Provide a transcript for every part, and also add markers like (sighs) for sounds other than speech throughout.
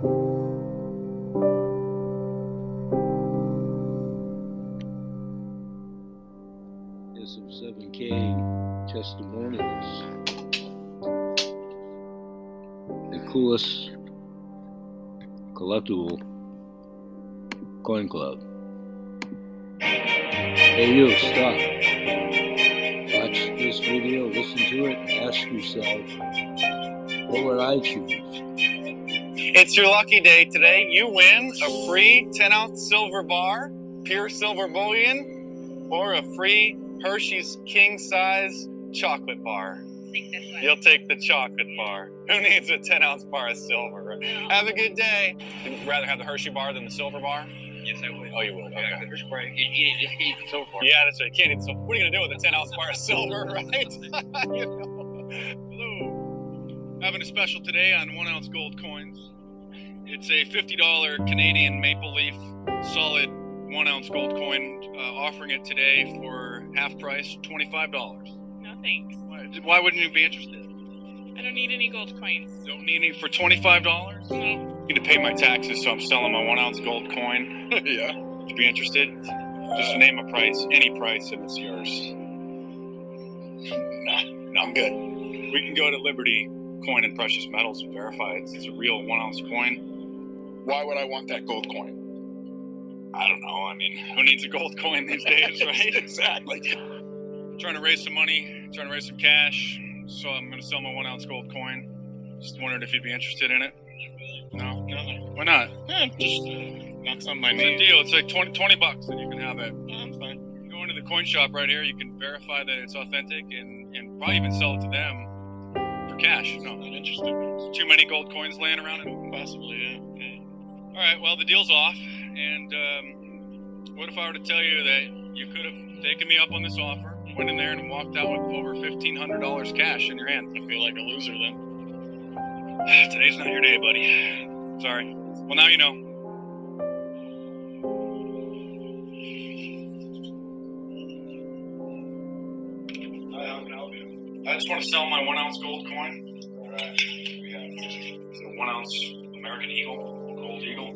There's some 7K testimonials. The coolest collectible coin club. Hey, you, stop. Watch this video, listen to it, and ask yourself, what would I choose? It's your lucky day today. You win a free 10 ounce silver bar, pure silver bullion, or a free Hershey's king size chocolate bar. Take. You'll take the chocolate bar. Who needs a 10 ounce bar of silver? Have a good day. You'd you rather have the Hershey bar than the silver bar? Yes, I would. Oh, you would? Yeah, the Hershey bar, you can eat it, you eat the silver bar. Yeah, that's right. You can't eat so. What are you gonna do with a 10 ounce bar of silver, (laughs) right? (laughs) you know. Hello. Having a special today on one ounce gold coins. It's a $50 Canadian maple leaf solid one ounce gold coin. Uh, offering it today for half price, $25. No thanks. Why, why wouldn't you be interested? I don't need any gold coins. Don't need any for $25? No. need to pay my taxes, so I'm selling my one ounce gold coin. (laughs) yeah. Would you be interested? Just name a price, any price, and it's yours. No, no, I'm good. We can go to Liberty Coin and Precious Metals and verify it's, it's a real one ounce coin. Why would I want that gold coin? I don't know. I mean, who needs a gold coin these days, (laughs) right? exactly. trying to raise some money, trying to raise some cash. So I'm going to sell my one ounce gold coin. Just wondered if you'd be interested in it. No? No, Why not? yeah, just uh, not something I It's a deal. It's like 20, 20 bucks and you can have it. No, I'm fine. go into the coin shop right here. You can verify that it's authentic and, and probably even sell it to them for cash. No, Not interested. too many gold coins laying around. It. Possibly, yeah. Okay. All right, well the deal's off. And um, what if I were to tell you that you could have taken me up on this offer, went in there and walked out with over fifteen hundred dollars cash in your hand? I feel like a loser then. (sighs) Today's not your day, buddy. Sorry. Well, now you know. I just want to sell my one ounce gold coin. Alright. It's a one ounce American Eagle, Eagle.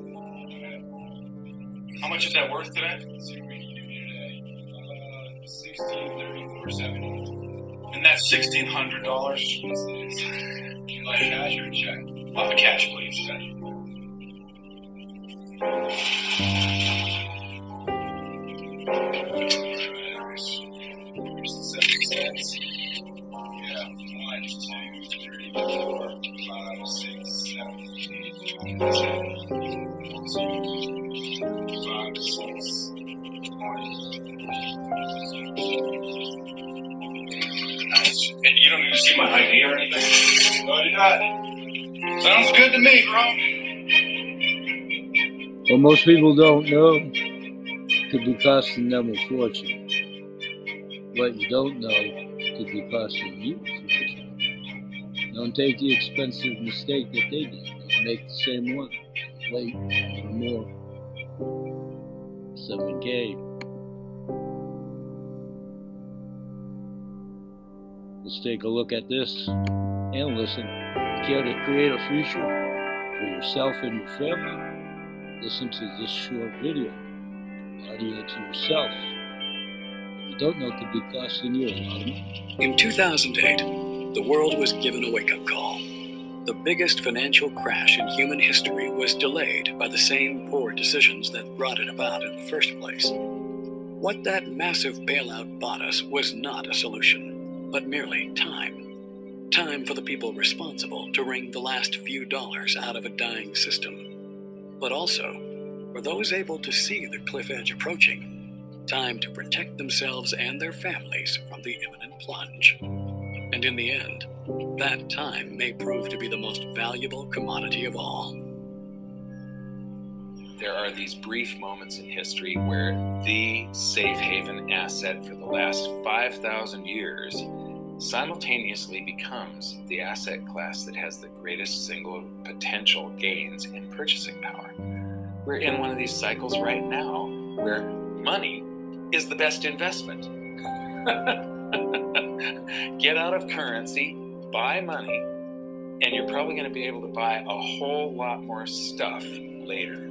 How much is that worth today? Uh, sixteen thirty-four seventy. And that's sixteen hundred dollars. You like cash or check? Of cash, please. Me, bro. What most people don't know could be costing them a fortune. What you don't know could be costing you a fortune. Don't take the expensive mistake that they did. Don't make the same one. Wait little more. 7K. Let's take a look at this and listen. Care to create a future for yourself and your family? Listen to this short video. Audio to yourself. What you don't know could be costing you a lot of money. In 2008, the world was given a wake up call. The biggest financial crash in human history was delayed by the same poor decisions that brought it about in the first place. What that massive bailout bought us was not a solution, but merely time. Time for the people responsible to wring the last few dollars out of a dying system. But also, for those able to see the cliff edge approaching, time to protect themselves and their families from the imminent plunge. And in the end, that time may prove to be the most valuable commodity of all. there are these brief moments in history where the safe haven asset for the last 5,000 years simultaneously becomes the asset class that has the greatest single potential gains in purchasing power. We're in one of these cycles right now where money is the best investment. (laughs) Get out of currency, buy money, and you're probably going to be able to buy a whole lot more stuff later.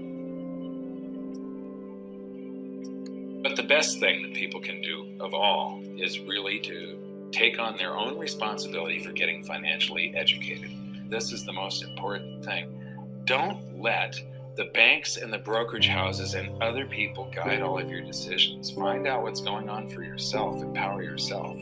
But the best thing that people can do of all is really to take on their own responsibility for getting financially educated. This is the most important thing. Don't let the banks and the brokerage houses and other people guide all of your decisions. Find out what's going on for yourself, empower yourself.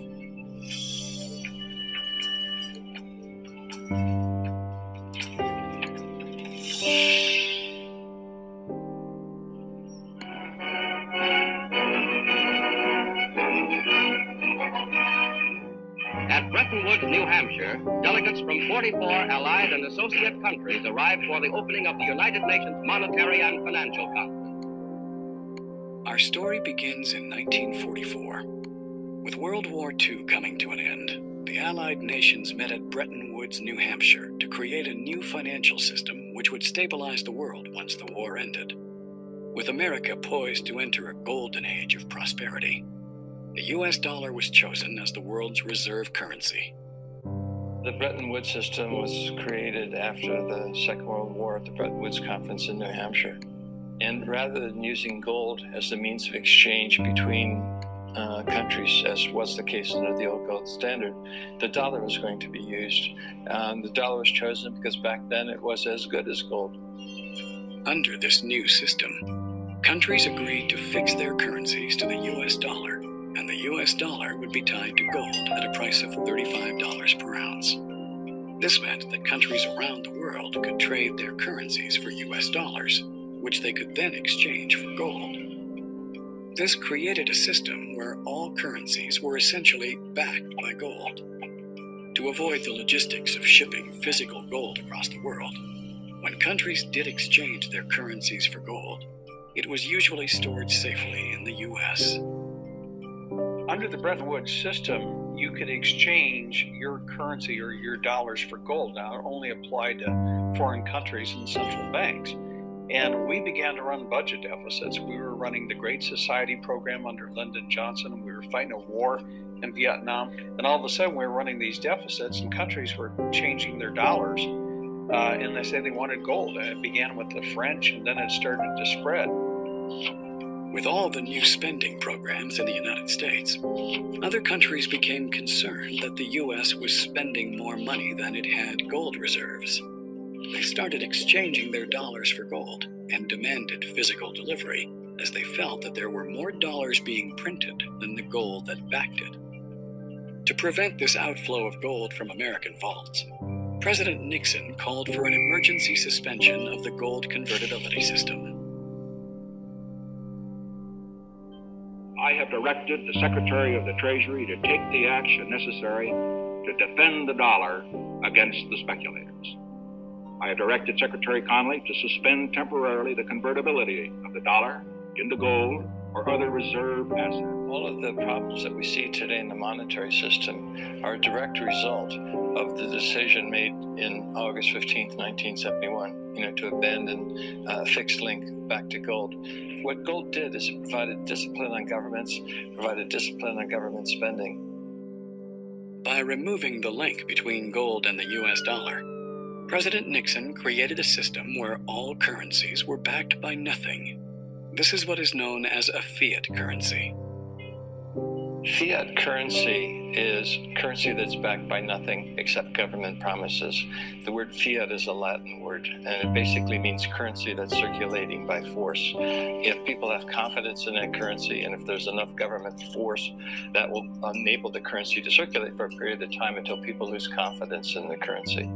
From 44 allied and associate countries arrived for the opening of the United Nations Monetary and Financial Conference. Our story begins in 1944. With World War II coming to an end, the Allied nations met at Bretton Woods, New Hampshire to create a new financial system which would stabilize the world once the war ended. With America poised to enter a golden age of prosperity, the US dollar was chosen as the world's reserve currency. The Bretton Woods system was created after the Second World War at the Bretton Woods Conference in New Hampshire. And rather than using gold as the means of exchange between uh, countries, as was the case under the old gold standard, the dollar was going to be used. Um, the dollar was chosen because back then it was as good as gold. Under this new system, countries agreed to fix their currencies to the US dollar, US dollar would be tied to gold at a price of $35 per ounce. This meant that countries around the world could trade their currencies for US dollars, which they could then exchange for gold. This created a system where all currencies were essentially backed by gold. To avoid the logistics of shipping physical gold across the world, when countries did exchange their currencies for gold, it was usually stored safely in the US. Under the Bretton Woods system, you could exchange your currency or your dollars for gold. Now, it only applied to foreign countries and central banks. And we began to run budget deficits. We were running the Great Society program under Lyndon Johnson, we were fighting a war in Vietnam. And all of a sudden, we were running these deficits, and countries were changing their dollars. Uh, and they said they wanted gold. And it began with the French, and then it started to spread. With all the new spending programs in the United States, other countries became concerned that the U.S. was spending more money than it had gold reserves. They started exchanging their dollars for gold and demanded physical delivery, as they felt that there were more dollars being printed than the gold that backed it. To prevent this outflow of gold from American vaults, President Nixon called for an emergency suspension of the gold convertibility system. I have directed the Secretary of the Treasury to take the action necessary to defend the dollar against the speculators. I have directed Secretary Connally to suspend temporarily the convertibility of the dollar into gold or other reserve assets. All of the problems that we see today in the monetary system are a direct result of the decision made in August 15th, 1971, you know, to abandon uh, fixed link back to gold. What gold did is it provided discipline on governments, provided discipline on government spending. By removing the link between gold and the US dollar, President Nixon created a system where all currencies were backed by nothing. This is what is known as a fiat currency. Fiat currency is currency that's backed by nothing except government promises. The word fiat is a Latin word, and it basically means currency that's circulating by force. If people have confidence in that currency, and if there's enough government force, that will enable the currency to circulate for a period of time until people lose confidence in the currency.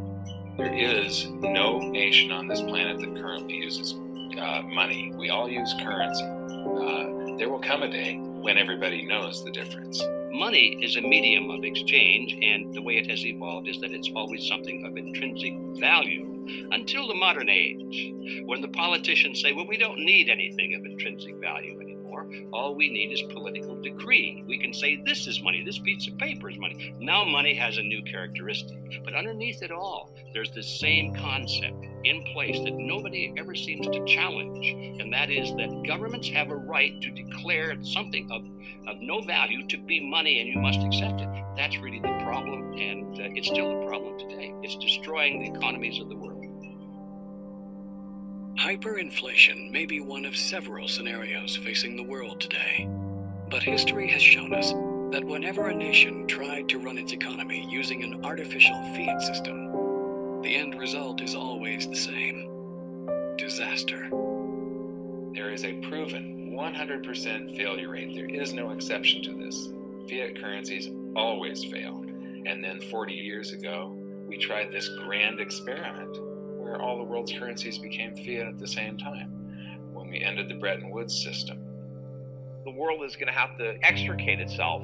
There is no nation on this planet that currently uses uh, money. We all use currency. Uh, there will come a day when everybody knows the difference. Money is a medium of exchange, and the way it has evolved is that it's always something of intrinsic value until the modern age, when the politicians say, well, we don't need anything of intrinsic value anymore. All we need is political decree. We can say, this is money, this piece of paper is money. Now money has a new characteristic. But underneath it all, there's this same concept in place that nobody ever seems to challenge, and that is that governments have a right to declare something of, of no value to be money and you must accept it. That's really the problem, and uh, it's still a problem today. It's destroying the economies of the world. Hyperinflation may be one of several scenarios facing the world today. But history has shown us that whenever a nation tried to run its economy using an artificial fiat system, the end result is always the same disaster. There is a proven 100% failure rate. There is no exception to this. Fiat currencies always fail. And then 40 years ago, we tried this grand experiment where all the world's currencies became fiat at the same time when we ended the Bretton Woods system. The world is going to have to extricate itself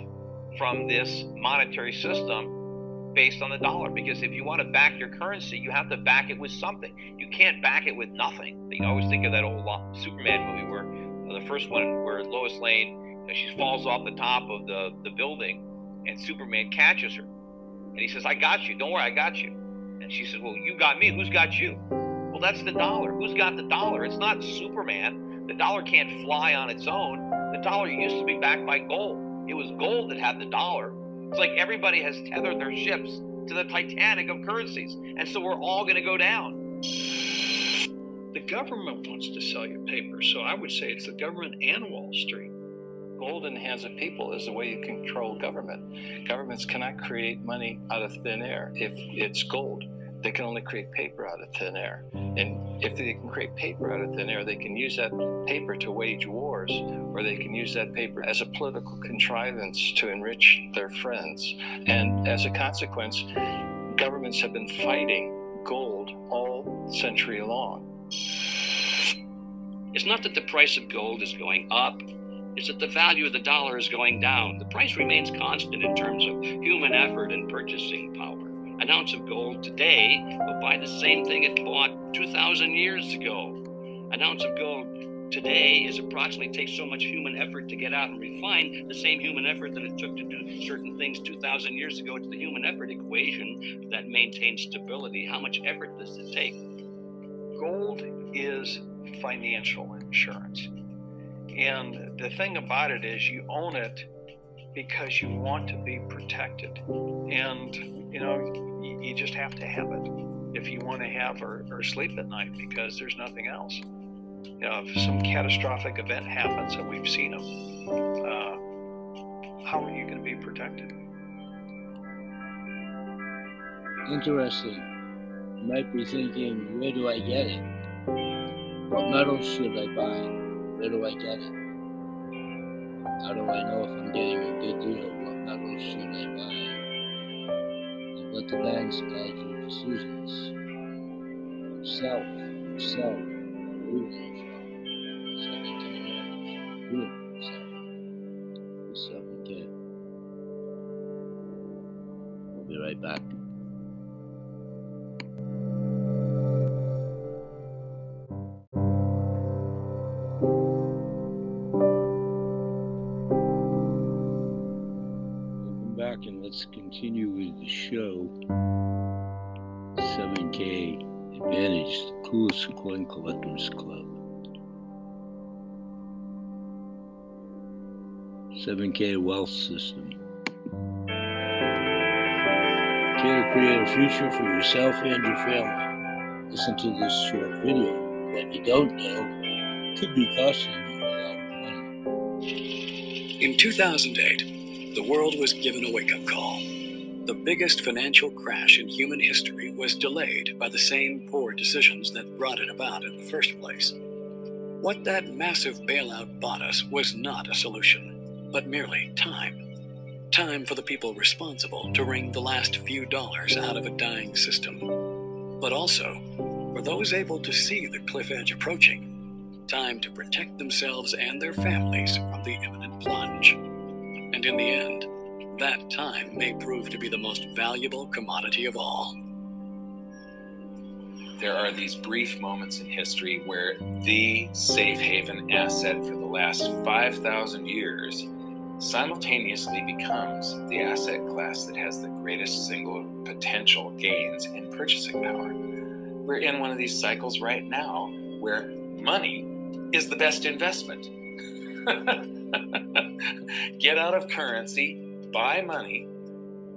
from this monetary system based on the dollar because if you want to back your currency, you have to back it with something. You can't back it with nothing. You always think of that old Superman movie where uh, the first one where Lois Lane you know, she falls off the top of the, the building and Superman catches her. And he says, I got you. Don't worry, I got you. And she said, Well, you got me. Who's got you? Well, that's the dollar. Who's got the dollar? It's not Superman. The dollar can't fly on its own. The dollar used to be backed by gold. It was gold that had the dollar. It's like everybody has tethered their ships to the Titanic of currencies. And so we're all going to go down. The government wants to sell you paper. So I would say it's the government and Wall Street. Gold in the hands of people is the way you control government. Governments cannot create money out of thin air if it's gold. They can only create paper out of thin air. And if they can create paper out of thin air, they can use that paper to wage wars, or they can use that paper as a political contrivance to enrich their friends. And as a consequence, governments have been fighting gold all century long. It's not that the price of gold is going up, is that the value of the dollar is going down. The price remains constant in terms of human effort and purchasing power. An ounce of gold today will buy the same thing it bought 2,000 years ago. An ounce of gold today is approximately takes so much human effort to get out and refine the same human effort that it took to do certain things 2,000 years ago. It's the human effort equation that maintains stability. How much effort does it take? Gold is financial insurance. And the thing about it is, you own it because you want to be protected. And, you know, you, you just have to have it if you want to have or, or sleep at night because there's nothing else. You know, if some catastrophic event happens, and we've seen them, uh, how are you going to be protected? Interesting. You might be thinking, where do I get it? What metals should I buy? Where do I get it? How do I know if I'm getting a good deal? What metals should I buy? And let the banks guide your decisions. Yourself, yourself, believe in yourself. 7K Wealth System. Care to create a future for yourself and your family? Listen to this short video. What you don't know could be costing you a lot of money. In 2008, the world was given a wake up call. The biggest financial crash in human history was delayed by the same poor decisions that brought it about in the first place. What that massive bailout bought us was not a solution, but merely time. Time for the people responsible to wring the last few dollars out of a dying system. But also, for those able to see the cliff edge approaching, time to protect themselves and their families from the imminent plunge. And in the end, that time may prove to be the most valuable commodity of all. There are these brief moments in history where the safe haven asset for the last 5,000 years simultaneously becomes the asset class that has the greatest single potential gains in purchasing power. We're in one of these cycles right now where money is the best investment. (laughs) Get out of currency, buy money,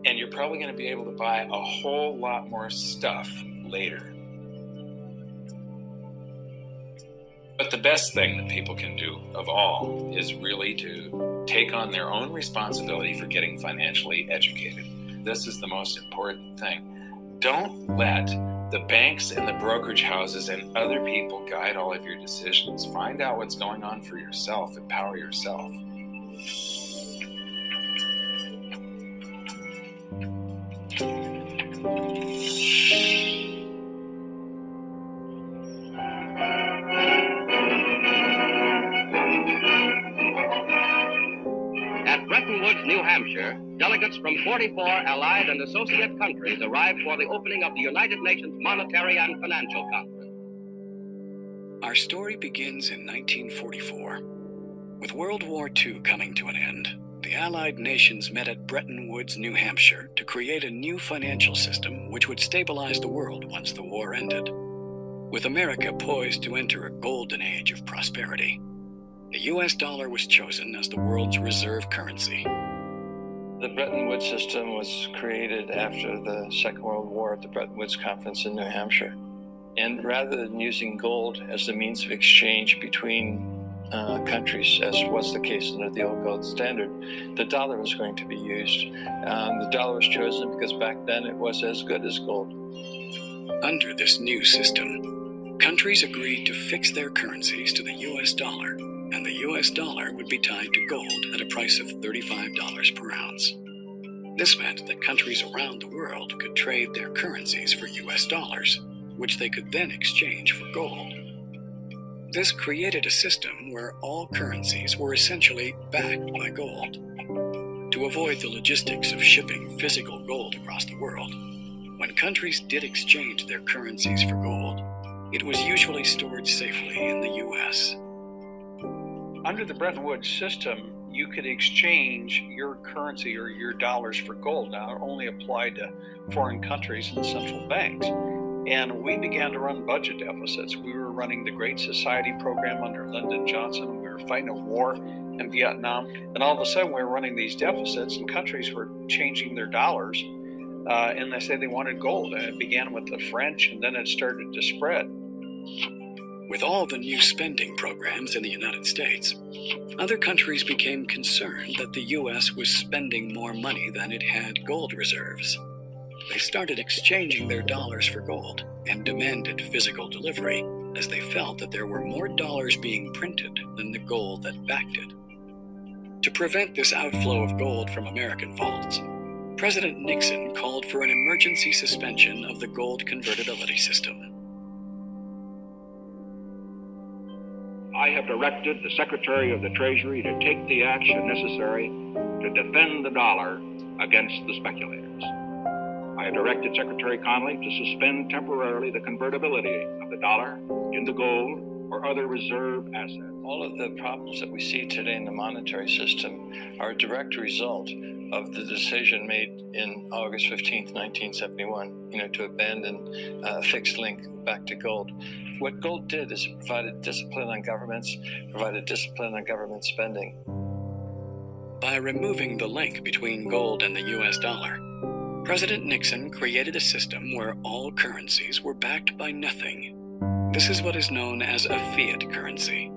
And you're probably going to be able to buy a whole lot more stuff later. But the best thing that people can do of all is really to take on their own responsibility for getting financially educated. This is the most important thing. Don't let the banks and the brokerage houses and other people guide all of your decisions. Find out what's going on for yourself, empower yourself. At Bretton Woods, New Hampshire, delegates from 44 allied and associate countries arrived for the opening of the United Nations Monetary and Financial Conference. Our story begins in 1944. With World War II coming to an end, the Allied nations met at Bretton Woods, New Hampshire to create a new financial system which would stabilize the world once the war ended. With America poised to enter a golden age of prosperity, the US dollar was chosen as the world's reserve currency. The Bretton Woods system was created after the Second World War at the Bretton Woods Conference in New Hampshire. And rather than using gold as the means of exchange between uh, countries, as was the case under the old gold standard, the dollar was going to be used. Um, the dollar was chosen because back then it was as good as gold. Under this new system, countries agreed to fix their currencies to the US dollar, and the US dollar would be tied to gold at a price of $35 per ounce. This meant that countries around the world could trade their currencies for US dollars, which they could then exchange for gold. This created a system where all currencies were essentially backed by gold. To avoid the logistics of shipping physical gold across the world, when countries did exchange their currencies for gold, it was usually stored safely in the US. Under the Bretton Woods system, you could exchange your currency or your dollars for gold. Now, it only applied to foreign countries and central banks. And we began to run budget deficits. We were running the Great Society program under Lyndon Johnson. We were fighting a war in Vietnam. And all of a sudden, we were running these deficits, and countries were changing their dollars. Uh, and they said they wanted gold. And it began with the French, and then it started to spread. With all the new spending programs in the United States, other countries became concerned that the U.S. was spending more money than it had gold reserves. They started exchanging their dollars for gold and demanded physical delivery, as they felt that there were more dollars being printed than the gold that backed it. To prevent this outflow of gold from American vaults, President Nixon called for an emergency suspension of the gold convertibility system. I have directed the Secretary of the Treasury to take the action necessary to defend the dollar against the speculators. I have directed Secretary Connally to suspend temporarily the convertibility of the dollar into gold or other reserve assets. All of the problems that we see today in the monetary system are a direct result of the decision made in August 15th, 1971, you know, to abandon a uh, fixed link back to gold. What gold did is it provided discipline on governments, provided discipline on government spending. By removing the link between gold and the US dollar, President Nixon created a system where all currencies were backed by nothing. This is what is known as a fiat currency.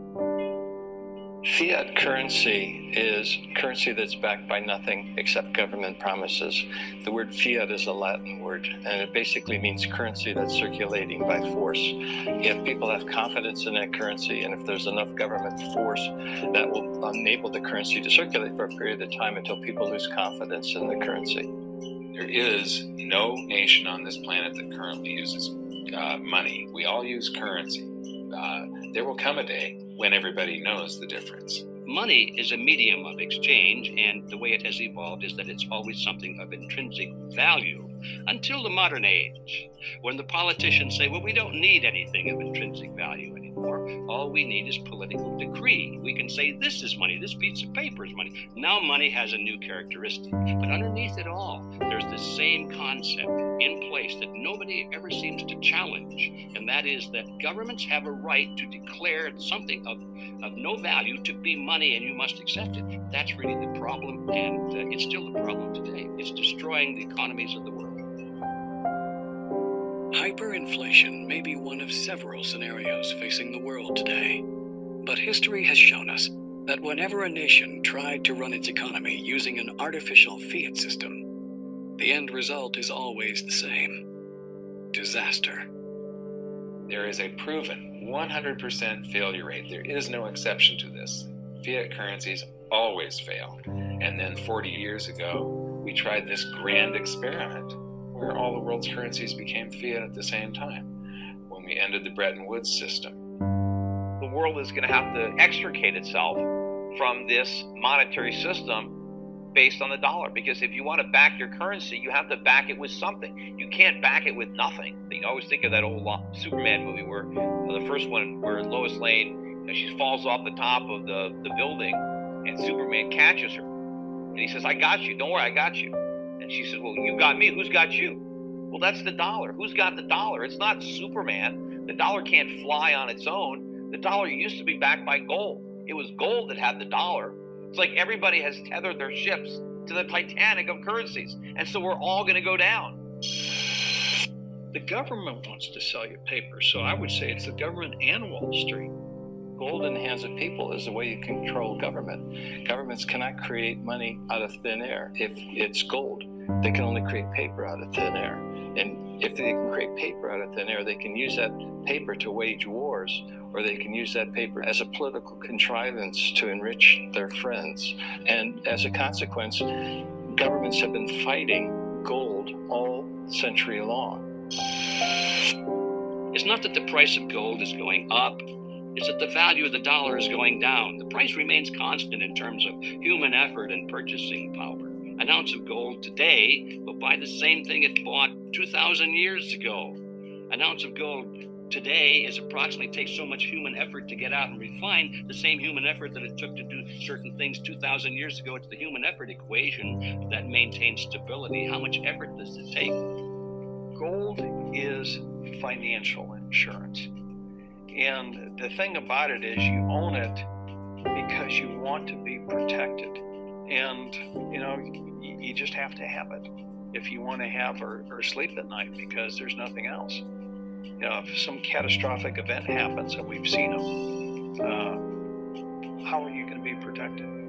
Fiat currency is currency that's backed by nothing except government promises. The word fiat is a Latin word, and it basically means currency that's circulating by force. If people have confidence in that currency, and if there's enough government force, that will enable the currency to circulate for a period of time until people lose confidence in the currency. There is no nation on this planet that currently uses uh, money. We all use currency. Uh, there will come a day when everybody knows the difference. Money is a medium of exchange, and the way it has evolved is that it's always something of intrinsic value until the modern age, when the politicians say, well, we don't need anything of intrinsic value anymore. All we need is political decree. We can say, this is money, this piece of paper is money. Now money has a new characteristic. But underneath it all, there's the same concept in place that nobody ever seems to challenge, and that is that governments have a right to declare something of, of no value to be money and you must accept it. That's really the problem, and uh, it's still the problem today. It's destroying the economies of the world. Hyperinflation may be one of several scenarios facing the world today. But history has shown us that whenever a nation tried to run its economy using an artificial fiat system, the end result is always the same disaster. There is a proven 100% failure rate. There is no exception to this. Fiat currencies always fail. And then 40 years ago, we tried this grand experiment where all the world's currencies became fiat at the same time when we ended the Bretton Woods system. The world is going to have to extricate itself from this monetary system based on the dollar because if you want to back your currency, you have to back it with something. You can't back it with nothing. You always think of that old Superman movie where uh, the first one where Lois Lane you know, she falls off the top of the, the building and Superman catches her. And he says, I got you. Don't worry, I got you. And she said, Well, you got me. Who's got you? Well, that's the dollar. Who's got the dollar? It's not Superman. The dollar can't fly on its own. The dollar used to be backed by gold. It was gold that had the dollar. It's like everybody has tethered their ships to the Titanic of currencies. And so we're all going to go down. The government wants to sell you paper. So I would say it's the government and Wall Street. Gold in the hands of people is the way you control government. Governments cannot create money out of thin air if it's gold. They can only create paper out of thin air. And if they can create paper out of thin air, they can use that paper to wage wars, or they can use that paper as a political contrivance to enrich their friends. And as a consequence, governments have been fighting gold all century long. It's not that the price of gold is going up, it's that the value of the dollar is going down. The price remains constant in terms of human effort and purchasing power. An ounce of gold today will buy the same thing it bought 2,000 years ago. An ounce of gold today is approximately takes so much human effort to get out and refine the same human effort that it took to do certain things 2,000 years ago. It's the human effort equation that maintains stability. How much effort does it take? Gold is financial insurance. And the thing about it is, you own it because you want to be protected. And, you know, you, you just have to have it if you want to have or, or sleep at night because there's nothing else. You know, if some catastrophic event happens, and we've seen them, uh, how are you going to be protected?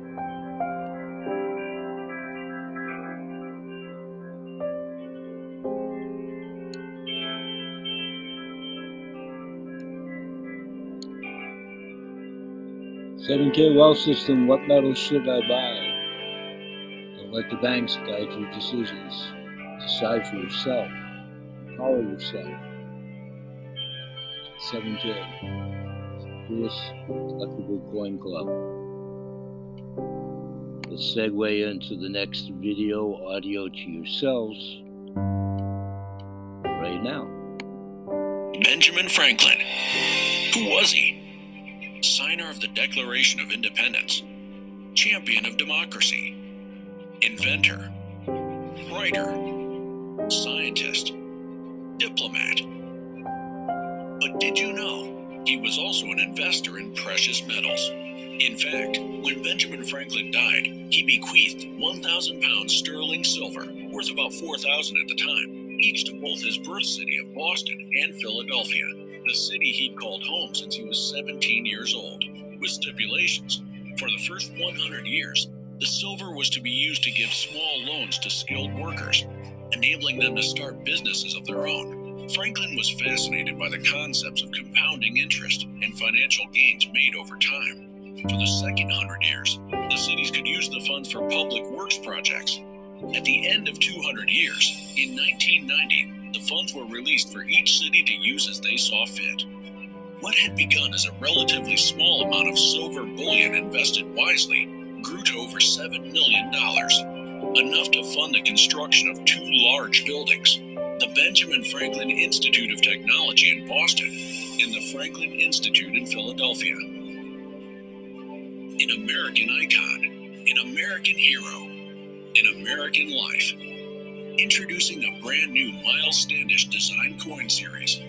Seven K Wealth System. What metal should I buy? Don't let the banks guide your decisions. Decide for yourself. Empower yourself. 7K. Chris Collectible Coin Club. Let's segue into the next video audio to yourselves right now. Benjamin Franklin. Who was he? Signer of the Declaration of Independence, champion of democracy, inventor, writer, scientist, diplomat. But did you know he was also an investor in precious metals? In fact, when Benjamin Franklin died, he bequeathed 1,000 pounds sterling silver, worth about 4,000 at the time, each to both his birth city of Boston and Philadelphia, the city he'd called home since he was 17 years old, with stipulations. For the first 100 years, the silver was to be used to give small loans to skilled workers, enabling them to start businesses of their own. Franklin was fascinated by the concepts of compounding interest and financial gains made over time. For the second hundred years, the cities could use the funds for public works projects. At the end of 200 years, in 1990, the funds were released for each city to use as they saw fit. What had begun as a relatively small amount of silver bullion invested wisely grew to over $7 million. enough to fund the construction of two large buildings the Benjamin Franklin Institute of Technology in Boston and the Franklin Institute in Philadelphia. An American icon, an American hero, an American life. Introducing a brand new Miles Standish design coin series.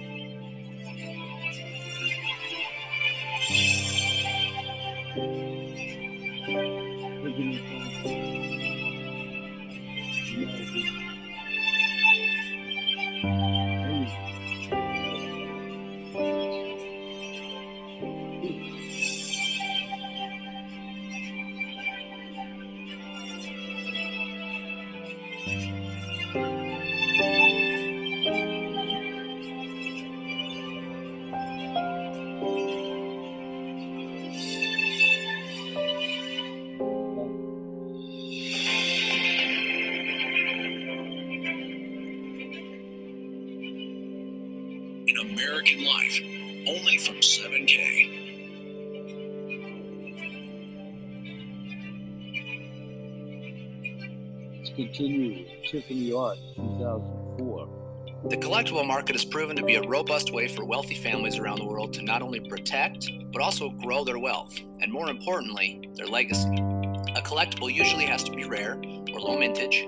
Tiffany Art, 2004. The collectible market has proven to be a robust way for wealthy families around the world to not only protect, but also grow their wealth, and more importantly, their legacy. A collectible usually has to be rare or low mintage,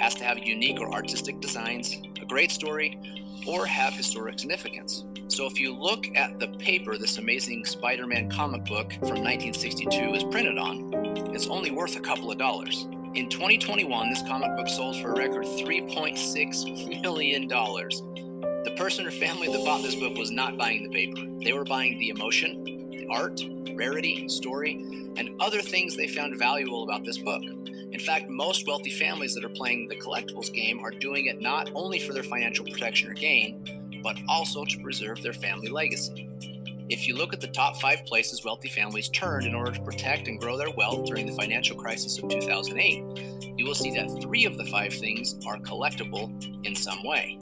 has to have unique or artistic designs, a great story, or have historic significance. So if you look at the paper this amazing Spider Man comic book from 1962 is printed on, it's only worth a couple of dollars. In 2021, this comic book sold for a record $3.6 million. The person or family that bought this book was not buying the paper. They were buying the emotion, the art, rarity, story, and other things they found valuable about this book. In fact, most wealthy families that are playing the collectibles game are doing it not only for their financial protection or gain, but also to preserve their family legacy. If you look at the top five places wealthy families turned in order to protect and grow their wealth during the financial crisis of 2008, you will see that three of the five things are collectible in some way.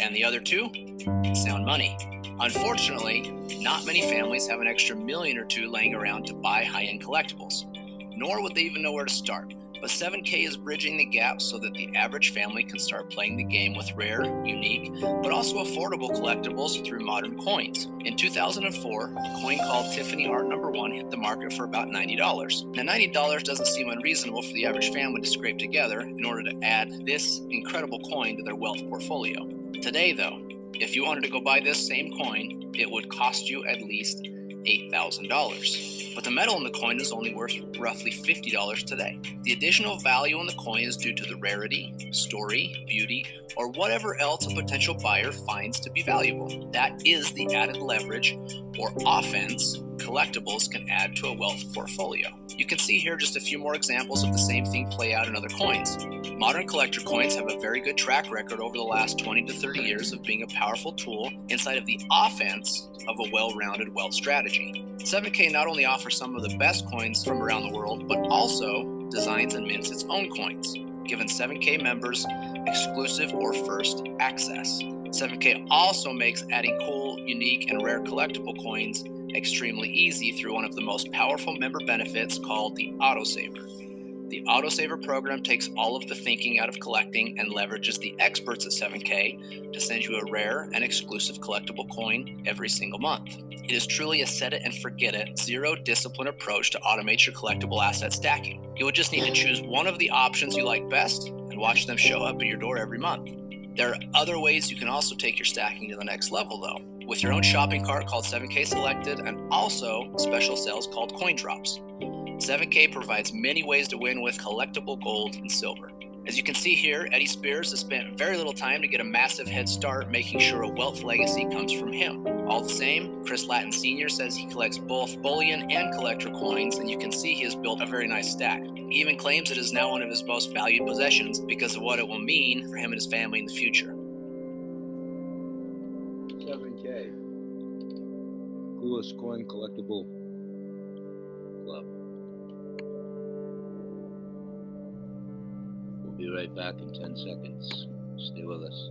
And the other two? Sound money. Unfortunately, not many families have an extra million or two laying around to buy high end collectibles, nor would they even know where to start. But 7K is bridging the gap so that the average family can start playing the game with rare, unique, but also affordable collectibles through modern coins. In 2004, a coin called Tiffany Art Number 1 hit the market for about $90. Now, $90 doesn't seem unreasonable for the average family to scrape together in order to add this incredible coin to their wealth portfolio. Today, though, if you wanted to go buy this same coin, it would cost you at least $8,000. But the metal in the coin is only worth roughly $50 today. The additional value in the coin is due to the rarity, story, beauty, or whatever else a potential buyer finds to be valuable. That is the added leverage or offense collectibles can add to a wealth portfolio. You can see here just a few more examples of the same thing play out in other coins. Modern collector coins have a very good track record over the last 20 to 30 years of being a powerful tool inside of the offense of a well rounded wealth strategy. 7K not only offers some of the best coins from around the world, but also designs and mints its own coins, giving 7K members exclusive or first access. 7K also makes adding cool, unique, and rare collectible coins extremely easy through one of the most powerful member benefits called the Autosaver. The Autosaver program takes all of the thinking out of collecting and leverages the experts at 7K to send you a rare and exclusive collectible coin every single month. It is truly a set it and forget it, zero discipline approach to automate your collectible asset stacking. You would just need to choose one of the options you like best and watch them show up at your door every month. There are other ways you can also take your stacking to the next level, though, with your own shopping cart called 7K Selected and also special sales called Coin Drops. 7K provides many ways to win with collectible gold and silver. As you can see here, Eddie Spears has spent very little time to get a massive head start making sure a wealth legacy comes from him. All the same, Chris Latin Sr. says he collects both bullion and collector coins, and you can see he has built a very nice stack. He even claims it is now one of his most valued possessions because of what it will mean for him and his family in the future. Coolest coin collectible club. We'll be right back in 10 seconds. Stay with us.